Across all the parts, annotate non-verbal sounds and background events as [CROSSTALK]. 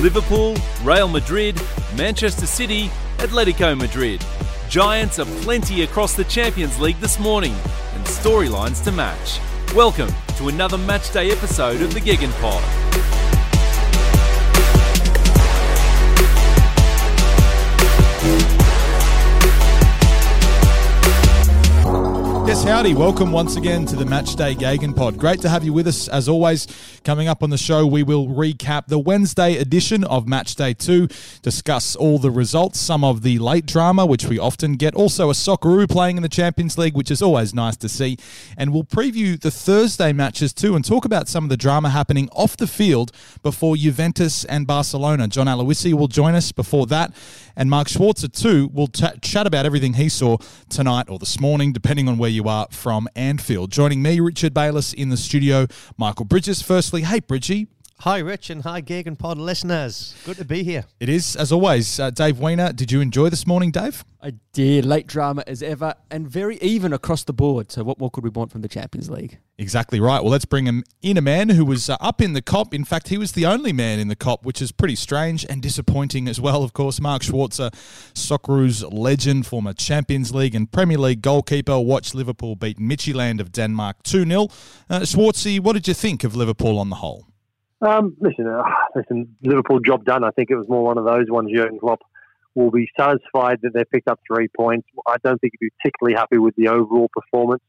Liverpool, Real Madrid, Manchester City, Atletico Madrid. Giants are plenty across the Champions League this morning and storylines to match. Welcome to another matchday episode of the Gegen Yes, howdy. Welcome once again to the Matchday Gegen Pod. Great to have you with us as always. Coming up on the show, we will recap the Wednesday edition of Matchday 2, discuss all the results, some of the late drama, which we often get, also a Socceroo playing in the Champions League, which is always nice to see. And we'll preview the Thursday matches too and talk about some of the drama happening off the field before Juventus and Barcelona. John Aloisi will join us before that. And Mark Schwarzer, too, will t- chat about everything he saw tonight or this morning, depending on where you are from Anfield. Joining me, Richard Bayliss, in the studio, Michael Bridges. Firstly, hey, Bridgie. Hi, Rich, and hi, Gegen Pod listeners. Good to be here. It is, as always. Uh, Dave Weiner, did you enjoy this morning, Dave? I did. Late drama as ever, and very even across the board. So, what more could we want from the Champions League? Exactly right. Well, let's bring him in a man who was uh, up in the Kop. In fact, he was the only man in the Kop, which is pretty strange and disappointing as well, of course. Mark Schwarzer, Socceroos legend, former Champions League and Premier League goalkeeper, watched Liverpool beat Midtjylland of Denmark 2 0. Uh, Schwartzy, what did you think of Liverpool on the whole? Um, listen, uh, [SIGHS] listen, Liverpool job done. I think it was more one of those ones. Jurgen Klopp will be satisfied that they picked up three points. I don't think he'd be particularly happy with the overall performance.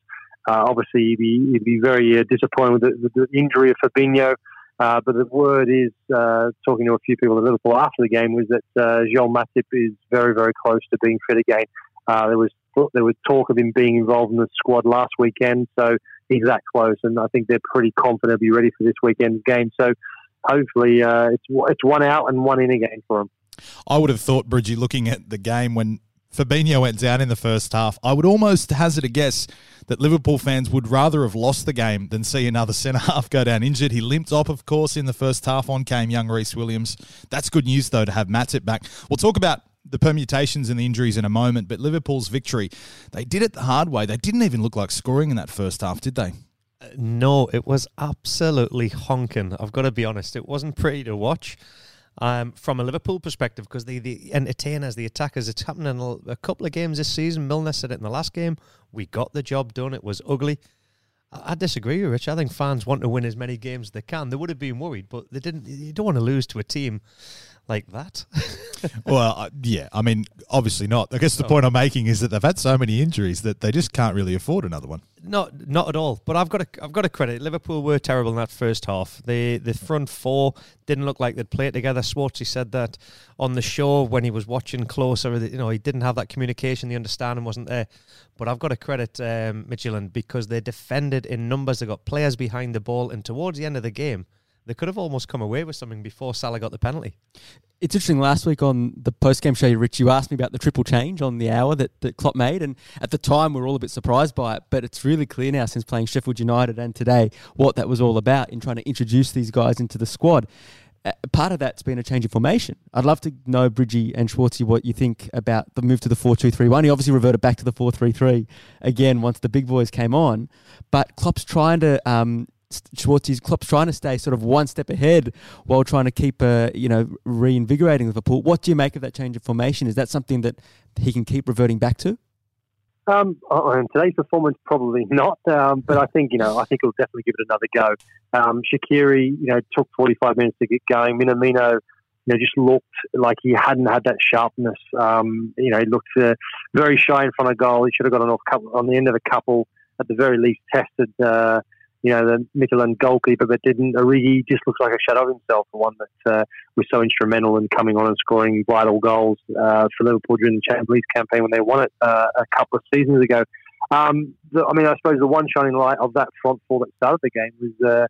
Uh, obviously, he'd be, he'd be very uh, disappointed with the, the, injury of Fabinho. Uh, but the word is, uh, talking to a few people at Liverpool after the game, was that uh, Joel Matip is very, very close to being fit again. Uh, there was there was talk of him being involved in the squad last weekend, so he's that close, and I think they're pretty confident he'll be ready for this weekend's game. So hopefully, uh, it's it's one out and one in again for him. I would have thought, Bridgie, looking at the game when Fabinho went down in the first half, I would almost hazard a guess that Liverpool fans would rather have lost the game than see another [LAUGHS] centre half go down injured. He limped off, of course, in the first half. On came young Rhys Williams. That's good news, though, to have Matip back. We'll talk about the permutations and the injuries in a moment, but Liverpool's victory, they did it the hard way. They didn't even look like scoring in that first half, did they? Uh, no, it was absolutely honking. I've got to be honest. It wasn't pretty to watch. Um, from a Liverpool perspective, because the, the entertainers, the attackers, it's happened in a, a couple of games this season. Milner said it in the last game. We got the job done. It was ugly. I, disagree with Rich. I think fans want to win as many games as they can. They would have been worried, but they didn't. You don't want to lose to a team like that. [LAUGHS] well, uh, yeah. I mean, obviously not. I guess the oh. point I'm making is that they've had so many injuries that they just can't really afford another one. Not, not at all. But I've got to, I've got to credit Liverpool were terrible in that first half. The the front four didn't look like they'd play it together. Schwartzy said that on the show when he was watching closer. You know, he didn't have that communication. The understanding wasn't there. But I've got to credit um, Midtjylland because they defended in numbers. They got players behind the ball, and towards the end of the game they could have almost come away with something before Salah got the penalty. It's interesting. Last week on the post game show, Rich, you asked me about the triple change on the hour that, that Klopp made, and at the time we were all a bit surprised by it. But it's really clear now since playing Sheffield United and today what that was all about in trying to introduce these guys into the squad. Uh, part of that's been a change in formation. I'd love to know, Bridgie and Schwartzy, what you think about the move to the 4 2 3 1. He obviously reverted back to the 4 3 3 again once the big boys came on. But Klopp's trying to um, Schwartz's Klopp's trying to stay sort of one step ahead while trying to keep, uh, you know, reinvigorating Liverpool. What do you make of that change of formation? Is that something that he can keep reverting back to? Um, on today's performance, probably not. Um, but I think you know, I think he'll definitely give it another go. Um, Shaqiri, you know, took 45 minutes to get going. Minamino, you know, just looked like he hadn't had that sharpness. Um, you know, he looked uh, very shy in front of goal. He should have got an off couple on the end of a couple. At the very least, tested. Uh, you know, the Midtjylland goalkeeper, but didn't. Origi just looks like a shadow of himself, the one that uh, was so instrumental in coming on and scoring vital goals uh, for Liverpool during the Champions League campaign when they won it uh, a couple of seasons ago. Um, the, I mean, I suppose the one shining light of that front four that started the game was uh,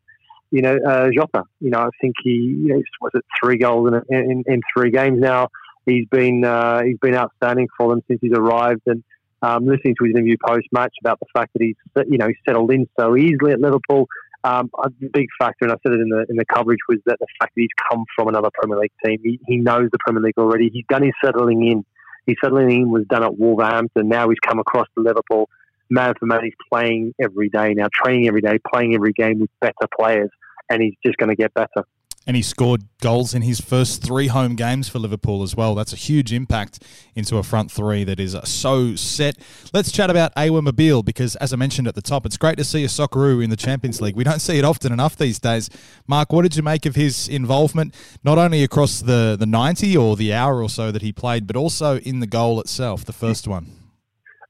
you know, uh, Jota. You know, I think he was it three goals in, in, in three games now. He's been uh, he's been outstanding for them since he's arrived, and um, listening to his interview post match about the fact that he's you know settled in so easily at Liverpool. Um, a big factor, and I said it in the in the coverage, was that the fact that he's come from another Premier League team. He, he knows the Premier League already. He's done his settling in. His settling in was done at Wolverhampton. Now he's come across to Liverpool. Man for man, he's playing every day now, training every day, playing every game with better players, and he's just going to get better and he scored goals in his first three home games for Liverpool as well. That's a huge impact into a front three that is so set. Let's chat about Awer Mabil because, as I mentioned at the top, it's great to see a Socceroo in the Champions League. We don't see it often enough these days. Mark, what did you make of his involvement, not only across the, the 90 or the hour or so that he played, but also in the goal itself, the first one?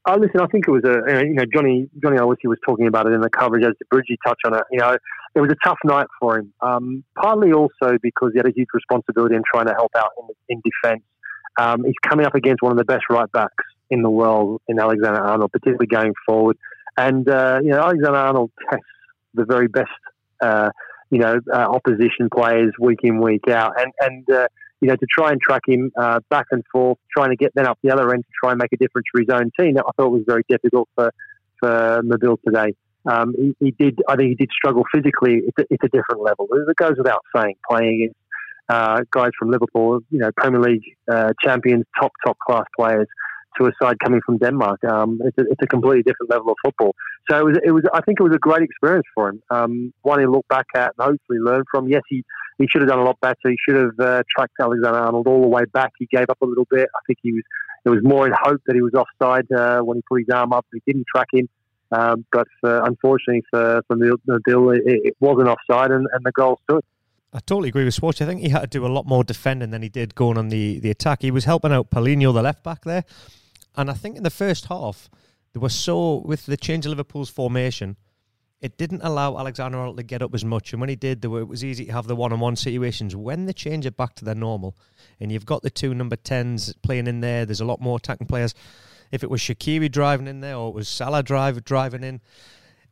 Oh, listen, I think it was a, you know, Johnny, Johnny obviously was talking about it in the coverage as Bridgie touched on it. You know, it was a tough night for him. Um, partly also because he had a huge responsibility in trying to help out in, in defence. Um, he's coming up against one of the best right backs in the world in Alexander Arnold, particularly going forward. And uh, you know, Alexander Arnold tests the very best, uh, you know, uh, opposition players week in week out, and and uh, you know to try and track him uh, back and forth, trying to get then up the other end to try and make a difference for his own team. That I thought was very difficult for for Mabil today. Um, he, he, did. I think he did struggle physically. It's a, it's a different level. It goes without saying. Playing against uh, guys from Liverpool, you know, Premier League uh, champions, top top class players, to a side coming from Denmark. Um, it's, a, it's, a, completely different level of football. So it was. It was. I think it was a great experience for him. Um, one to look back at and hopefully learned from. Yes, he. He should have done a lot better. He should have uh, tracked Alexander Arnold all the way back. He gave up a little bit. I think he was. It was more in hope that he was offside uh, when he put his arm up. He didn't track him. Um, but for, unfortunately for, for Mabil, it, it wasn't offside and, and the goal stood. I totally agree with Swatch. I think he had to do a lot more defending than he did going on the, the attack. He was helping out Paulinho, the left back there. And I think in the first half, there was so, with the change of Liverpool's formation, it didn't allow Alexander Arnold to get up as much. And when he did, were, it was easy to have the one on one situations. When they change it back to their normal, and you've got the two number 10s playing in there, there's a lot more attacking players if it was Shaqiri driving in there or it was Salah drive, driving in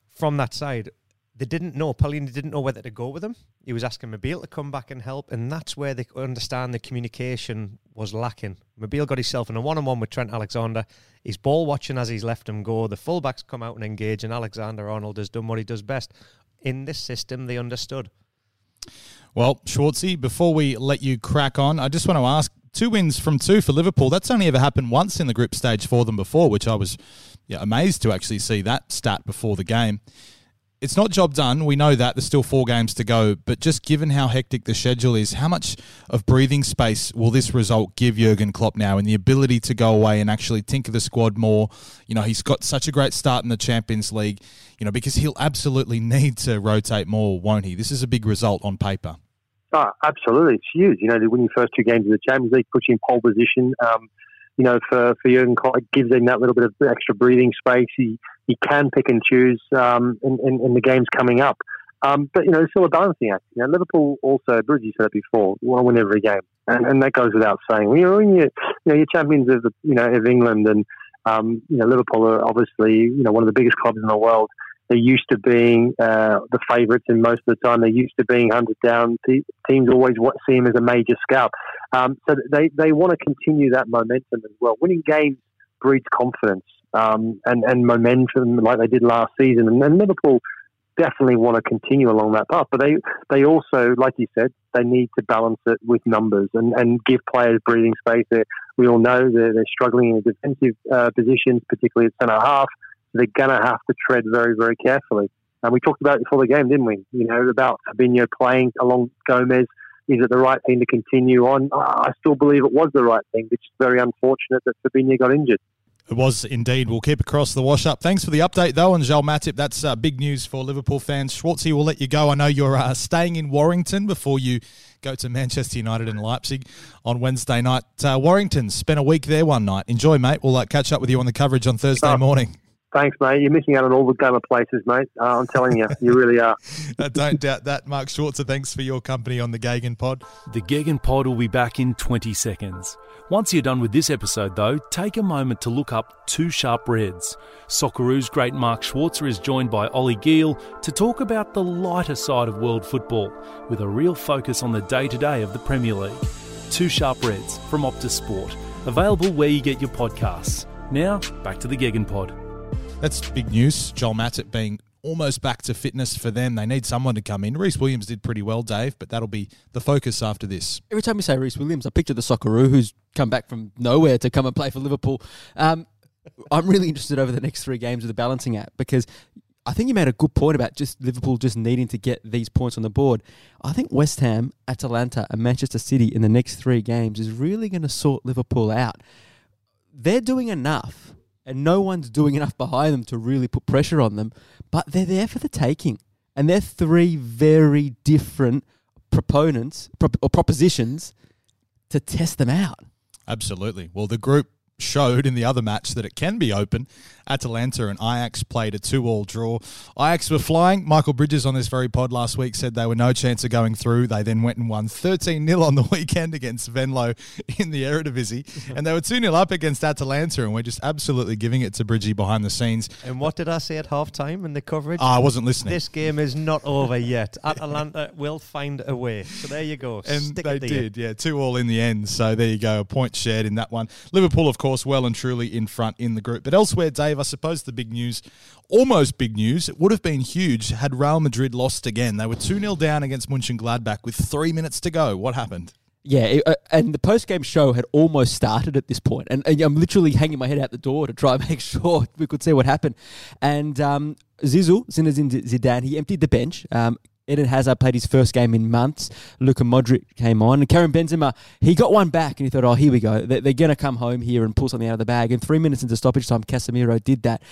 from that side, they didn't know. Paulinho didn't know whether to go with him. He was asking Mabil to come back and help, and that's where they understand the communication was lacking. Mabil got himself in a one-on-one with Trent Alexander. He's ball watching as he's left him go. The fullbacks come out and engage, and Alexander Arnold has done what he does best. In this system, they understood. Well, Schwartzy, before we let you crack on, I just want to ask two wins from two for Liverpool. That's only ever happened once in the group stage for them before, which I was yeah, amazed to actually see that stat before the game. It's not job done. We know that there's still four games to go, but just given how hectic the schedule is, how much of breathing space will this result give Jurgen Klopp now, and the ability to go away and actually tinker the squad more? You know, he's got such a great start in the Champions League. You know, because he'll absolutely need to rotate more, won't he? This is a big result on paper. Oh, absolutely. It's huge. You know, they win your first two games of the Champions League, puts you in pole position. Um, you know, for, for Jurgen Klopp, it gives him that little bit of extra breathing space. He, he can pick and choose um, in, in, in, the games coming up. Um, but, you know, it's still a balancing act. You know, Liverpool also, Bridgie said it before, want to win every game. And, and that goes without saying. When you're, when you're, you know, you're champions of, the, you know, of England and, um, you know, Liverpool are obviously, you know, one of the biggest clubs in the world. They're used to being uh, the favourites, and most of the time they're used to being hunted down. Teams always see them as a major scalp. Um, so they, they want to continue that momentum as well. Winning games breeds confidence um, and, and momentum like they did last season. And, and Liverpool definitely want to continue along that path. But they, they also, like you said, they need to balance it with numbers and, and give players breathing space. They're, we all know they're, they're struggling in defensive uh, positions, particularly at centre half they're going to have to tread very, very carefully. And we talked about it before the game, didn't we? You know, about Fabinho playing along Gomez. Is it the right thing to continue on? I still believe it was the right thing. It's very unfortunate that Fabinho got injured. It was indeed. We'll keep across the wash up. Thanks for the update, though, and Joel Matip. That's uh, big news for Liverpool fans. Schwartzy, we'll let you go. I know you're uh, staying in Warrington before you go to Manchester United and Leipzig on Wednesday night. Uh, Warrington spent a week there one night. Enjoy, mate. We'll uh, catch up with you on the coverage on Thursday morning. Thanks, mate. You're missing out on all the glamour places, mate. Uh, I'm telling you, you really are. [LAUGHS] I don't doubt that. Mark Schwarzer, thanks for your company on the Gegen Pod. The Gegen Pod will be back in 20 seconds. Once you're done with this episode, though, take a moment to look up Two Sharp Reds. Socceroos great Mark Schwarzer is joined by Ollie Giel to talk about the lighter side of world football, with a real focus on the day to day of the Premier League. Two Sharp Reds from Optus Sport, available where you get your podcasts. Now, back to the Gegen Pod. That's big news. Joel Matip being almost back to fitness for them. They need someone to come in. Rhys Williams did pretty well, Dave, but that'll be the focus after this. Every time you say Rhys Williams, I picture the Socceroo who's come back from nowhere to come and play for Liverpool. Um, I'm really interested over the next three games of the balancing act because I think you made a good point about just Liverpool just needing to get these points on the board. I think West Ham, Atalanta, and Manchester City in the next three games is really going to sort Liverpool out. They're doing enough, and no one's doing enough behind them to really put pressure on them, but they're there for the taking. And they're three very different proponents prop- or propositions to test them out. Absolutely. Well, the group showed in the other match that it can be open. Atalanta and Ajax played a two-all draw. Ajax were flying. Michael Bridges on this very pod last week said they were no chance of going through. They then went and won 13-0 on the [LAUGHS] weekend against Venlo in the Eredivisie. [LAUGHS] and they were 2-0 up against Atalanta and we're just absolutely giving it to Bridgie behind the scenes. And what did I say at half time in the coverage? Ah, I wasn't listening. This game is not over yet. Atalanta [LAUGHS] will find a way. So there you go. And Stick they to you. did, yeah, two all in the end. So there you go, a point shared in that one. Liverpool, of course, well and truly in front in the group. But elsewhere, Dave, I suppose the big news, almost big news, it would have been huge had Real Madrid lost again. They were 2 0 down against Mönchengladbach with three minutes to go. What happened? Yeah, it, uh, and the post game show had almost started at this point, and, and I'm literally hanging my head out the door to try and [LAUGHS] make sure we could see what happened. And um, Zizou, Zinedine Zidane, he emptied the bench. Um, Eden Hazard played his first game in months. Luka Modric came on. And Karim Benzema, he got one back and he thought, oh, here we go. They're, they're going to come home here and pull something out of the bag. And three minutes into stoppage time, Casemiro did that.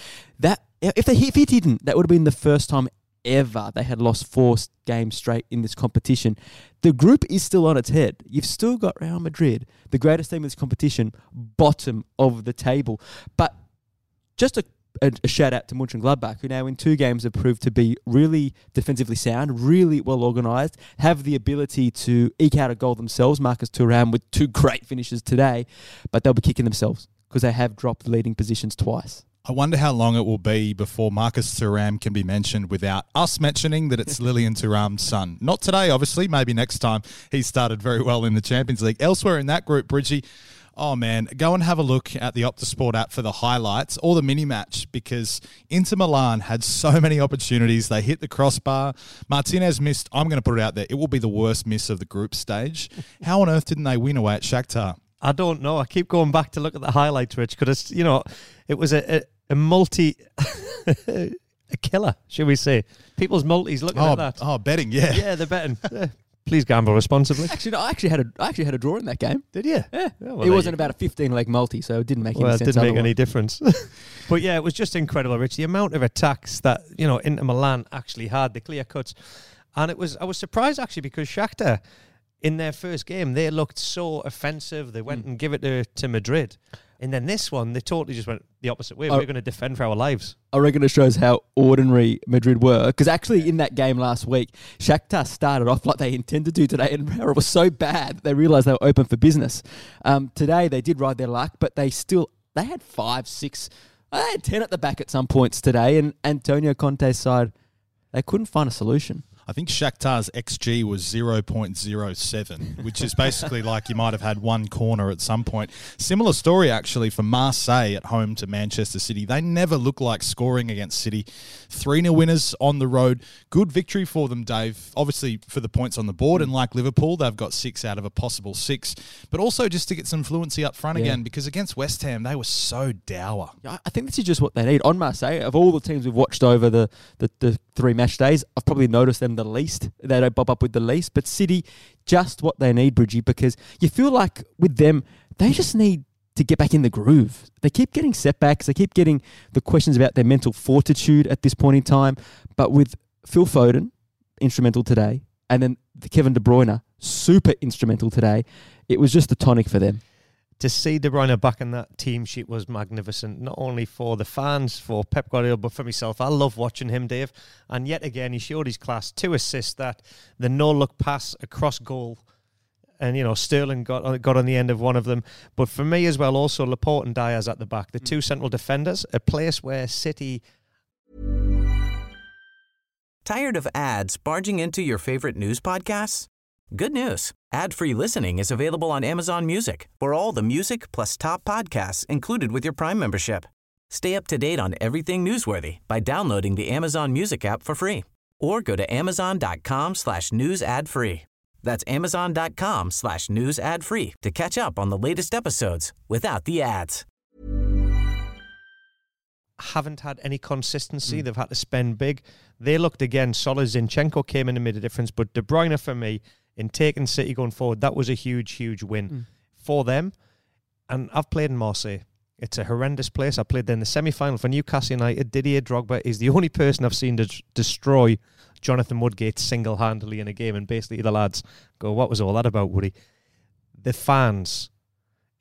That if, they, if he didn't, that would have been the first time ever they had lost four games straight in this competition. The group is still on its head. You've still got Real Madrid, the greatest team in this competition, bottom of the table. But just a, a, a shout out to Mönchengladbach, who now in two games have proved to be really defensively sound, really well organised, have the ability to eke out a goal themselves. Marcus Thuram with two great finishes today, but they'll be kicking themselves because they have dropped leading positions twice. I wonder how long it will be before Marcus Thuram can be mentioned without us mentioning that it's [LAUGHS] Lilian Thuram's son. Not today, obviously. Maybe next time. He started very well in the Champions League. Elsewhere in that group, Bridgie, oh man, go and have a look at the Optus Sport app for the highlights or the mini match because Inter Milan had so many opportunities. They hit the crossbar. Martinez missed. I'm going to put it out there. It will be the worst miss of the group stage. [LAUGHS] How on earth didn't they win away at Shakhtar? I don't know. I keep going back to look at the highlights, Rich, because it's you know, it was a a, a multi, [LAUGHS] a killer, should we say? People's multis looking Oh, at that. oh, betting, yeah. Yeah, they're betting. [LAUGHS] Yeah. Please gamble responsibly. Actually, no, I actually had a I actually had a draw in that game. Did you? Yeah, well, it there wasn't you about a 15 leg multi, so it didn't make any sense. Well, any it sense. didn't make any otherwise. difference. [LAUGHS] but yeah, it was just incredible, Rich. The amount of attacks that you know Inter Milan actually had, the clear cuts, and it was I was surprised actually because Shakhtar in their first game they looked so offensive. They went mm. and give it to, to Madrid, and then this one they totally just went the opposite way. We're going to defend for our lives. I reckon it shows how ordinary Madrid were. Because actually, in that game last week, Shakhtar started off like they intended to today, and [LAUGHS] it was so bad that they realised they were open for business. Um, today, they did ride their luck, but they still they had five, six, they had ten at the back at some points today. And Antonio Conte's side, they couldn't find a solution. I think Shakhtar's XG was 0.07, which is basically like you might have had one corner at some point. Similar story, actually, for Marseille at home to Manchester City. They never look like scoring against City. 3 0 winners on the road. Good victory for them, Dave. Obviously, for the points on the board. And like Liverpool, they've got six out of a possible six. But also just to get some fluency up front Yeah. again, because against West Ham, they were so dour. I think this is just what they need. On Marseille, of all the teams we've watched over the, the, the three match days, I've probably noticed them the least. They don't pop up with the least. But City, just what they need, Bridgie, because you feel like with them, they just need to get back in the groove. They keep getting setbacks. They keep getting the questions about their mental fortitude at this point in time. But with Phil Foden, instrumental today, and then the Kevin De Bruyne, super instrumental today, it was just the tonic for them. To see De Bruyne back in that team sheet was magnificent. Not only for the fans, for Pep Guardiola, but for myself. I love watching him, Dave. And yet again, he showed his class. Two assists that the no look pass across goal. And you know Sterling got uh, got on the end of one of them, but for me as well, also Laporte and Diaz at the back, the two mm. central defenders, a place where City Tired of ads barging into your favorite news podcasts? Good news. Ad-free listening is available on Amazon Music for all the music plus top podcasts included with your Prime membership. Stay up to date on everything newsworthy by downloading the Amazon Music app for free or go to amazon.com slash news ad free. That's amazon.com slash news ad free to catch up on the latest episodes without the ads. haven't had any consistency. Hmm. They've had to spend big. They looked again solid. Zinchenko came in and made a difference, but De Bruyne for me in taking City going forward, that was a huge, huge win mm. for them. And I've played in Marseille. It's a horrendous place. I played there in the semi-final for Newcastle United. Didier Drogba is the [LAUGHS] only person I've seen to d- destroy Jonathan Woodgate single-handedly in a game. And basically, the lads go, "What was all that about, Woody?" The fans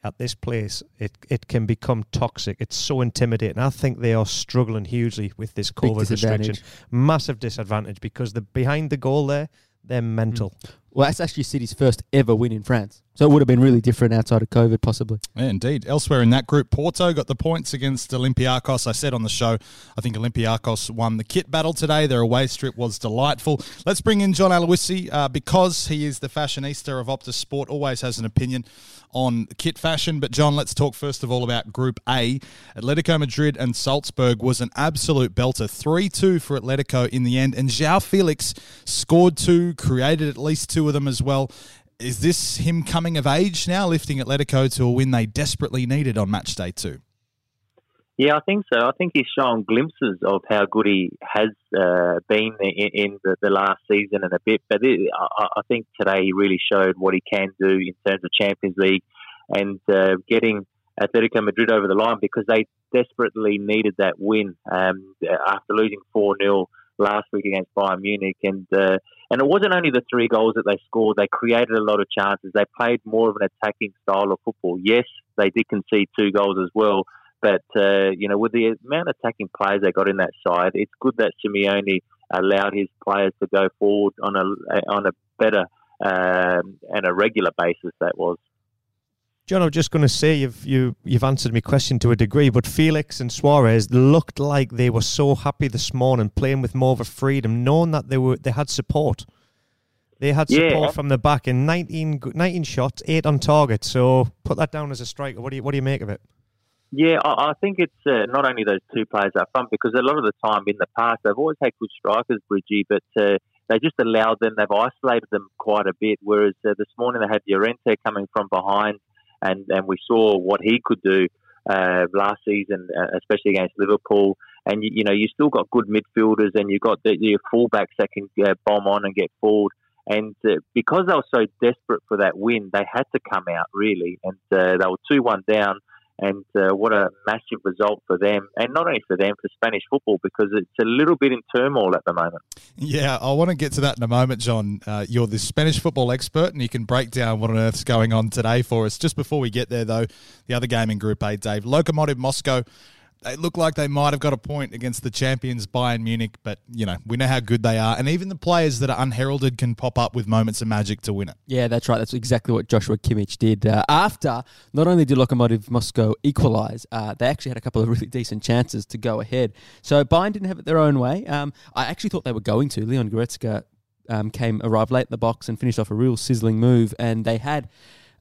at this place, it it can become toxic. It's so intimidating. I think they are struggling hugely with this COVID restriction. Massive disadvantage because the behind the goal there, they're mental. Mm. Well, that's actually City's first ever win in France. So it would have been really different outside of COVID, possibly. Yeah, indeed. Elsewhere in that group, Porto got the points against Olympiacos. I said on the show, I think Olympiacos won the kit battle today. Their away strip was delightful. Let's bring in John Aloisi uh, because he is the fashionista of Optus Sport, always has an opinion on kit fashion. But, John, let's talk first of all about Group A. Atletico Madrid and Salzburg was an absolute belter 3 2 for Atletico in the end. And João Felix scored two, created at least two of them as well. Is this him coming of age now, lifting Atletico to a win they desperately needed on match day two? Yeah, I think so. I think he's shown glimpses of how good he has uh, been in, in the, the last season and a bit. But it, I, I think today he really showed what he can do in terms of Champions League and uh, getting Atletico Madrid over the line because they desperately needed that win um, after losing 4 0 last week against Bayern Munich. And, uh, and it wasn't only the three goals that they scored, they created a lot of chances. They played more of an attacking style of football. Yes, they did concede two goals as well. But uh, you know, with the amount of attacking players they got in that side, it's good that Simeone allowed his players to go forward on a on a better um, and a regular basis. That was. John, I'm just going to say you've you you've answered my question to a degree, but Felix and Suarez looked like they were so happy this morning, playing with more of a freedom, knowing that they were they had support. They had Yeah. support from the back in 19, 19 shots, eight on target. So put that down as a striker. What do you what do you make of it? Yeah, I, I think it's uh, not only those two players up front because a lot of the time in the past they've always had good strikers, Bridgie, but uh, they just allowed them. They've isolated them quite a bit. Whereas uh, this morning they had Llorente coming from behind, and and we saw what he could do uh, last season, uh, especially against Liverpool. And you, you know you still got good midfielders, and you've got the, your fullbacks that can uh, bomb on and get forward. And uh, because they were so desperate for that win, they had to come out really, and uh, they were two one down and uh, what a massive result for them, and not only for them, for Spanish football, because it's a little bit in turmoil at the moment. Yeah, I want to get to that in a moment, John. Uh, you're the Spanish football expert, and you can break down what on earth's going on today for us. Just before we get there, though, the other game in Group A, Dave, Lokomotiv Moscow. They look like they might have got a point against the champions Bayern Munich, but you know we know how good they are, and even the players that are unheralded can pop up with moments of magic to win it. Yeah, that's right. That's exactly what Joshua Kimmich did. Uh, after not only did Lokomotiv Moscow equalise, uh, they actually had a couple of really [LAUGHS] decent chances to go ahead. So Bayern didn't have it their own way. Um, I actually thought they were going to. Leon Goretzka um, came arrived late in the box and finished off a real sizzling move, and they had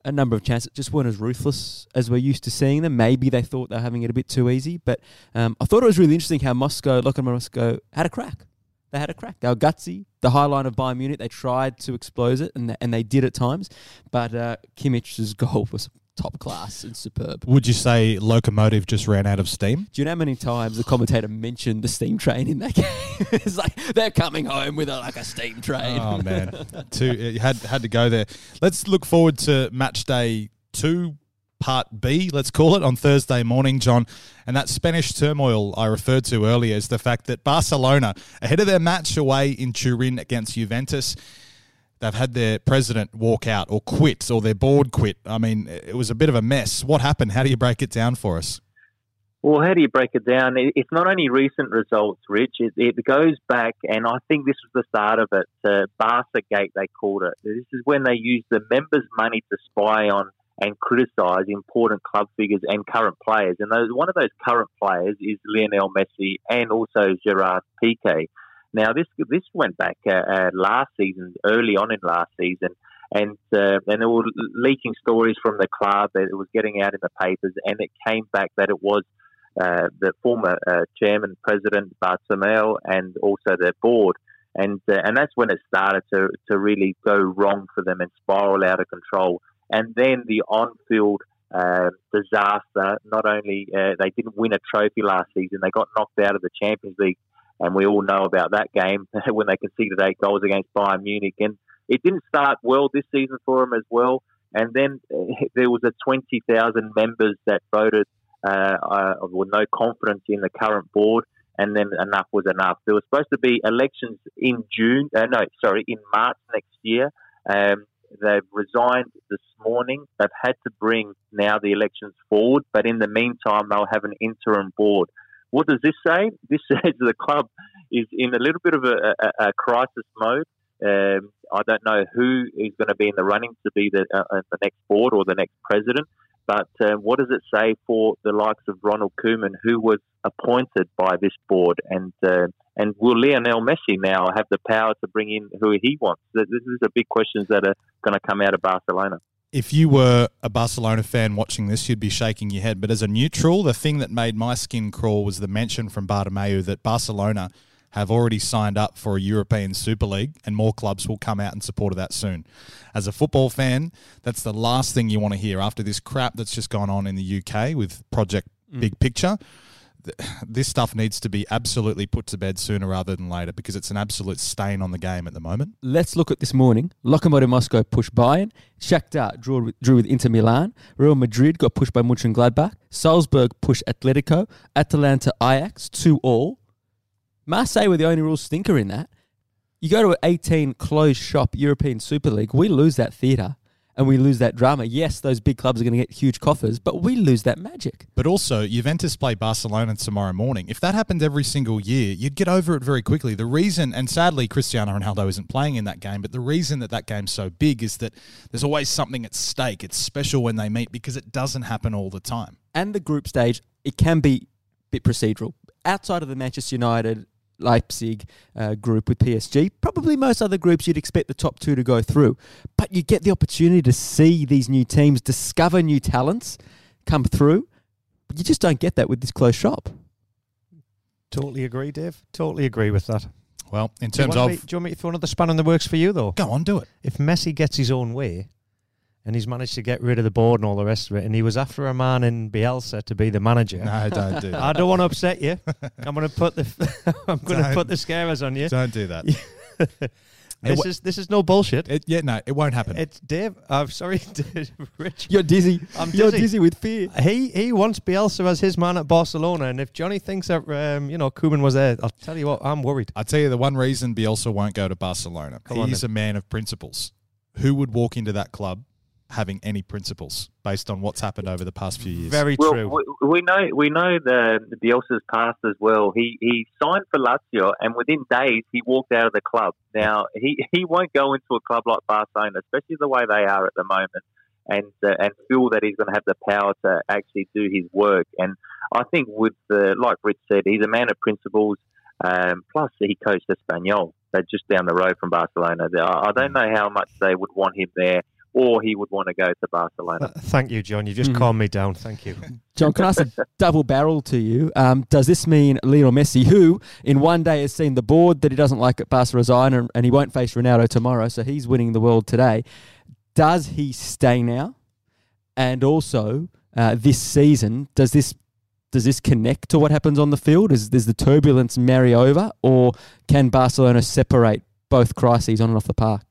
a number of chances, just weren't as ruthless as we're used to seeing them. Maybe they thought they were having it a bit too easy, but um, I thought it was really interesting how Moscow, Lokomotiv Moscow, had a crack. They had a crack. They were gutsy. The high line of Bayern Munich, they tried to expose it, and they, and they did at times. But uh, Kimmich's goal was top class and superb. Would you say Lokomotiv just ran out of steam? Do you know how many times the commentator mentioned the steam train in that [LAUGHS] game? it's like they're coming home with a, like a steam train. Oh man, two you had had to go there. Let's look forward to match day two, part B. Let's call it on Thursday morning, John. And that Spanish turmoil I referred to earlier is the fact that Barcelona, ahead of their match away in Turin against Juventus, they've had their president walk out or quit or their board quit. I mean, it was a bit of a mess. What happened? How do you break it down for us? Well, how do you break it down? It's not only recent results, Rich. It, goes back, and I think this was the start of it. Barca Gate, they called it. This is when they used the members' money to spy on and criticise important club figures and current players. And those, one of those current players is Lionel Messi and also Gerard Piqué. Now, this this went back uh, uh, last season, early on in last season, and uh, and they were leaking stories from the club that it was getting out in the papers, and it came back that it was uh, the former uh, chairman, president Bartomeu, and also their board. And, uh, and that's when it started to, to really go wrong for them and spiral out of control. And then the on field uh, disaster. Not only uh, they didn't win a trophy last season, they got knocked out of the Champions League, and we all know about that game [LAUGHS] when they conceded eight goals against Bayern Munich. And it didn't start well this season for them as well. And then [LAUGHS] there was a twenty thousand members that voted uh, uh, with no confidence in the current board. And then enough was enough. There was supposed to be elections in June. Uh, no, sorry, in March next year. Um, they've resigned this morning. They've had to bring now the elections forward, but in the meantime, they'll have an interim board. What does this say? This [LAUGHS] says the club is in a little bit of a, a, a crisis mode. Um, I don't know who is going to be in the running to be the, uh, uh the next board or the next president. But um, what does it say for the likes of Ronald Koeman, who was appointed by this board, and uh, and will Lionel Messi now have the power to bring in who he wants? This is a big questions that are going to come out of Barcelona. If you were a Barcelona fan watching this, you'd be shaking your head. But as a neutral, the thing that made my skin crawl was the mention from Bartomeu that Barcelona have already signed up for a European Super League, and more clubs will come out in support of that soon. As a football fan, that's the last thing you want to hear after this crap that's just gone on in the UK with Project mm. Big Picture. [SIGHS] This stuff needs to be absolutely put to bed sooner rather than later because it's an absolute stain on the game at the moment. Let's look at this morning. Lokomotiv Moscow pushed Bayern. Shakhtar drew with, drew with Inter Milan. Real Madrid got pushed by Mönchengladbach. Salzburg pushed Atletico. Atalanta Ajax 2 all. Marseille were the only real stinker in that. You go to an 18 closed shop European Super League, we lose that theatre and we lose that drama. Yes, those big clubs are going to get huge coffers, but we lose that magic. But also, Juventus play Barcelona tomorrow morning. If that happened every single year, you'd get over it very quickly. The reason, and sadly, Cristiano Ronaldo isn't playing in that game, but the reason that that game's so big is that there's always something at stake. It's special when they meet because it doesn't happen all the time. And the group stage, it can be a bit procedural. Outside of the Manchester United Leipzig uh, group with PSG. Probably most other groups you'd expect the top two to go through. But you get the opportunity to see these new teams discover new talents come through. You just don't get that with this close shop. Totally agree, Dave. Totally agree with that. Well, in terms do of. Me, do you want me to throw another span in the works for you, though? Go on, do it. If Messi gets his own way, and he's managed to get rid of the board and all the rest of it. And he was after a man in Bielsa to be the manager. No, don't do that. [LAUGHS] I don't want to upset you. [LAUGHS] I'm going to put the [LAUGHS] I'm going to put the scares on you. Don't do that. this is this is no bullshit. It, yeah, no, it won't happen. It's Dave. I'm sorry, Rich. You're dizzy. I'm dizzy. You're dizzy with fear. He he wants Bielsa as his man at Barcelona, and if Johnny thinks that um, you know Koeman was there, I'll tell you what, I'm worried. I'll tell you the one reason Bielsa won't go to Barcelona. Come He's a man of principles. Who would walk into that club having any principles based on what's happened over the past few years. Very well, true. We, we, know we know the, the Bielsa's past as well. He he signed for Lazio, and within days he walked out of the club. Now he, he won't go into a club like Barcelona, especially the way they are at the moment, and uh, and feel that he's going to have the power to actually do his work. And I think with uh, like Rich said, he's a man of principles. Um, plus, he coached Espanyol. They're just down the road from Barcelona. I don't know how much they would want him there or he would want to go to Barcelona. Uh, thank you, John. You just mm. calmed me down. Thank you. John, can I ask a double barrel to you? Um, does this mean Lionel Messi, who in one day has seen the board that he doesn't like at Barcelona and, and he won't face Ronaldo tomorrow, so he's winning the world today, does he stay now? And also, uh, this season, does this does this connect to what happens on the field? Is does the turbulence marry over, or can Barcelona separate both crises on and off the park?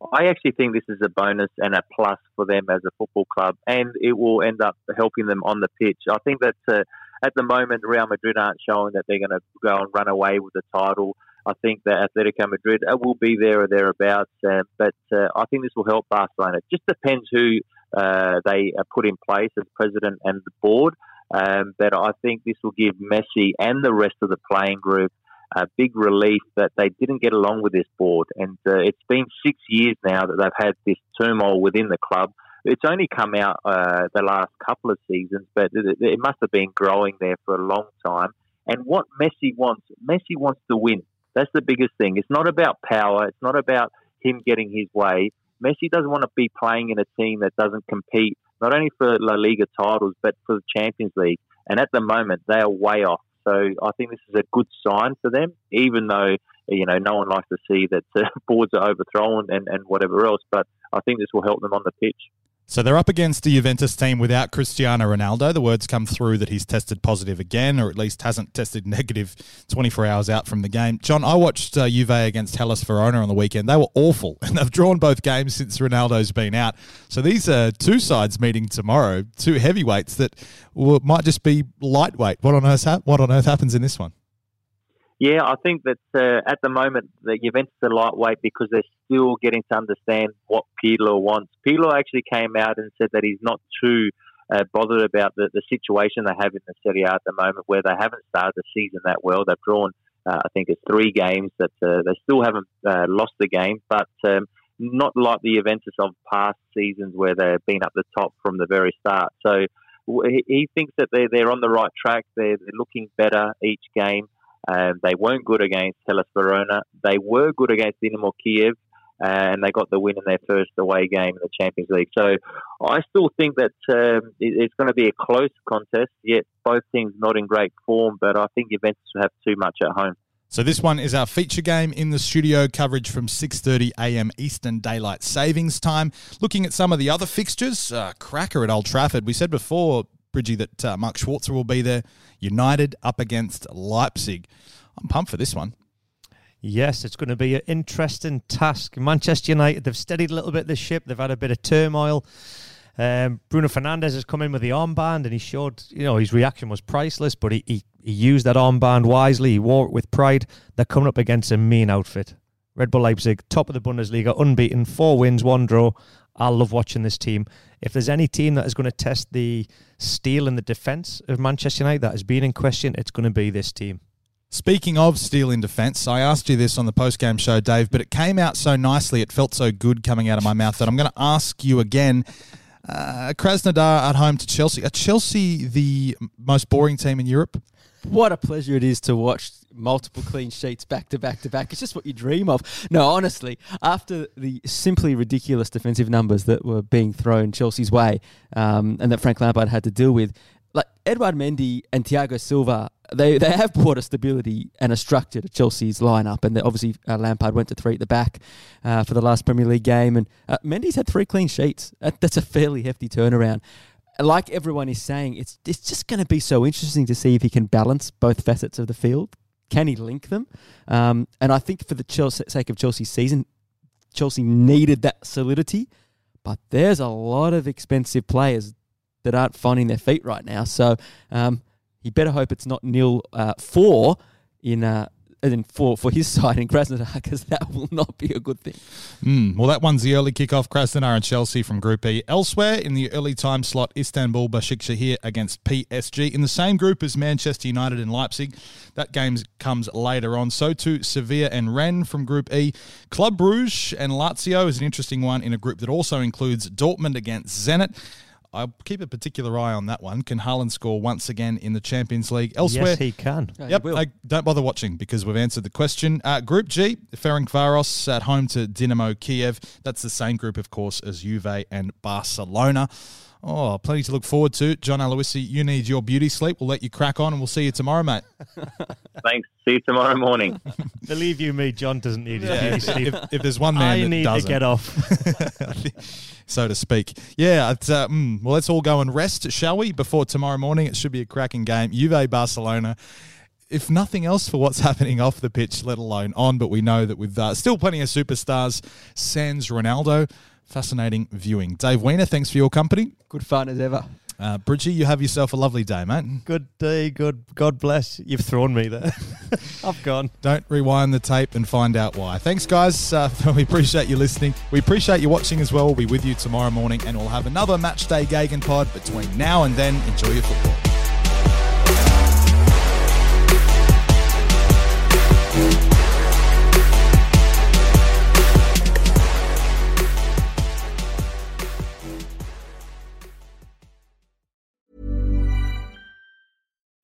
I actually think this is a bonus and a plus for them as a football club, and it will end up helping them on the pitch. I think that uh, at the moment, Real Madrid aren't showing that they're going to go and run away with the title. I think that Atletico Madrid uh, will be there or thereabouts. Uh, but uh, I think this will help Barcelona. It just depends who uh, they put in place as president and the board. Um, but I think this will give Messi and the rest of the playing group a big relief that they didn't get along with this board. And uh, it's been six years now that they've had this turmoil within the club. It's only come out uh, the last couple of seasons, but it, it must have been growing there for a long time. And what Messi wants, Messi wants to win. That's the biggest thing. It's not about power. It's not about him getting his way. Messi doesn't want to be playing in a team that doesn't compete not only for La Liga titles but for the Champions League. And at the moment, they are way off. So I think this is a good sign for them, even though you know no one likes to see that [LAUGHS] boards are overthrown and, and whatever else. But I think this will help them on the pitch. So they're up against the Juventus team without Cristiano Ronaldo. The words come through that he's tested positive again, or at least hasn't tested [LAUGHS] negative 24 hours out from the game. John, I watched uh, Juve against Hellas Verona on the weekend. They were awful, [LAUGHS] and they've drawn both games since Ronaldo's been out. So these are two sides meeting tomorrow, two heavyweights that might just be lightweight. What on earth? What on earth happens in this one? Yeah, I think that uh, at the moment the Juventus are lightweight because they're still getting to understand what Pirlo wants. Pirlo actually came out and said that he's not too uh, bothered about the, the situation they have in the Serie A at the moment, where they haven't started the season that well. They've drawn, uh, I think, it's three games that uh, they still haven't uh, lost the game, but um, not like the Juventus of past seasons where they've been up the top from the very start. So he thinks that they're, they're on the right track. They're, they're looking better each game. Um, they weren't good against Hellas Verona. They were good against Dynamo Kiev, uh, and they got the win in their first away game in the Champions League. So I still think that um, it's going to be a close contest. Yet both teams not in great form, but I think Juventus will have too much at home. So this one is our feature game in the studio coverage from 6:30 a.m. Eastern Daylight Savings Time. Looking at some of the other fixtures, uh, cracker at Old Trafford. We said before Bridgie, that uh, Mark Schwarzer will be there. United up against Leipzig. I'm pumped for this one. Yes, it's going to be an interesting task. Manchester United, they've steadied a little bit this ship. They've had a bit of turmoil. Um, Bruno Fernandes has come in with the armband and he showed, you know, his reaction was priceless, but he, he, he used that armband wisely. He wore it with pride. They're coming up against a mean outfit. Red Bull Leipzig, top of the Bundesliga, unbeaten, four wins, one draw. I love watching this team. If there's any team that is going to test the steel in the defence of Manchester United that has been in question, it's going to be this team. Speaking of steel in defence, I asked you this on the post game show, Dave, but it came out so nicely. It felt so good coming out of my mouth that I'm going to ask you again. Uh, Krasnodar at home to Chelsea. Are Chelsea the most boring team in Europe? What a pleasure it is to watch multiple clean sheets back to back to back. It's just what you dream of. No, honestly, after the simply ridiculous defensive numbers that were being thrown Chelsea's way um, and that Frank Lampard had to deal with, like Edouard Mendy and Thiago Silva, they, they have brought a stability and a structure to Chelsea's lineup. And obviously, uh, Lampard went to three at the back uh, for the last Premier League game. And uh, Mendy's had three clean sheets. That, that's a fairly hefty turnaround like everyone is saying, it's it's just going to be so interesting to see if he can balance both facets of the field. Can he link them? Um, and I think for the Chelsea, sake of Chelsea's season, Chelsea needed that solidity. But there's a lot of expensive players that aren't finding their feet right now. So um, you better hope it's not nil uh, four in uh, for, for his [LAUGHS] side in Krasnodar because that will not be a good thing. Mm, well, that one's the early kickoff. Krasnodar and Chelsea from Group E. Elsewhere in the early time slot, Istanbul Başakşehir against PSG in the same group as Manchester United and Leipzig. That game comes later on. So too Sevilla and Rennes from Group E. Club Bruges and Lazio is an interesting one in a group that also includes Dortmund against Zenit. I'll keep a particular eye on that one. Can Haaland score once again in the Champions League? Elsewhere, yes, he can. Yeah, yep, I, don't bother watching because we've answered the question. Uh, group G, Ferencvaros at home to Dinamo Kiev. That's the same group, of course, as Juve and Barcelona. Oh, plenty to look forward to. John Aloisi, you need your beauty sleep. We'll let you crack on and we'll see you tomorrow, mate. [LAUGHS] Thanks. See you tomorrow morning. [LAUGHS] Believe you me, John doesn't need his beauty sleep. If, if, there's one man I that need doesn't, to get off. [LAUGHS] so to speak. Yeah, uh, mm, well, let's all go and rest, shall we? Before tomorrow morning, it should be a cracking game. Juve Barcelona if nothing else, for what's happening off the pitch, let alone on. But we know that with uh, still plenty of superstars, sans Ronaldo, fascinating viewing. Dave Weiner, thanks for your company. Good fun as ever. Uh, Bridgie, you have yourself a lovely day, mate. Good day, good. God bless. You've thrown me there. [LAUGHS] I've gone. Don't rewind the tape and find out why. Thanks, guys. Uh, [LAUGHS] we appreciate you listening. We appreciate you watching as well. We'll be with you tomorrow morning, and we'll have another match day Gegen pod between now and then. Enjoy your football.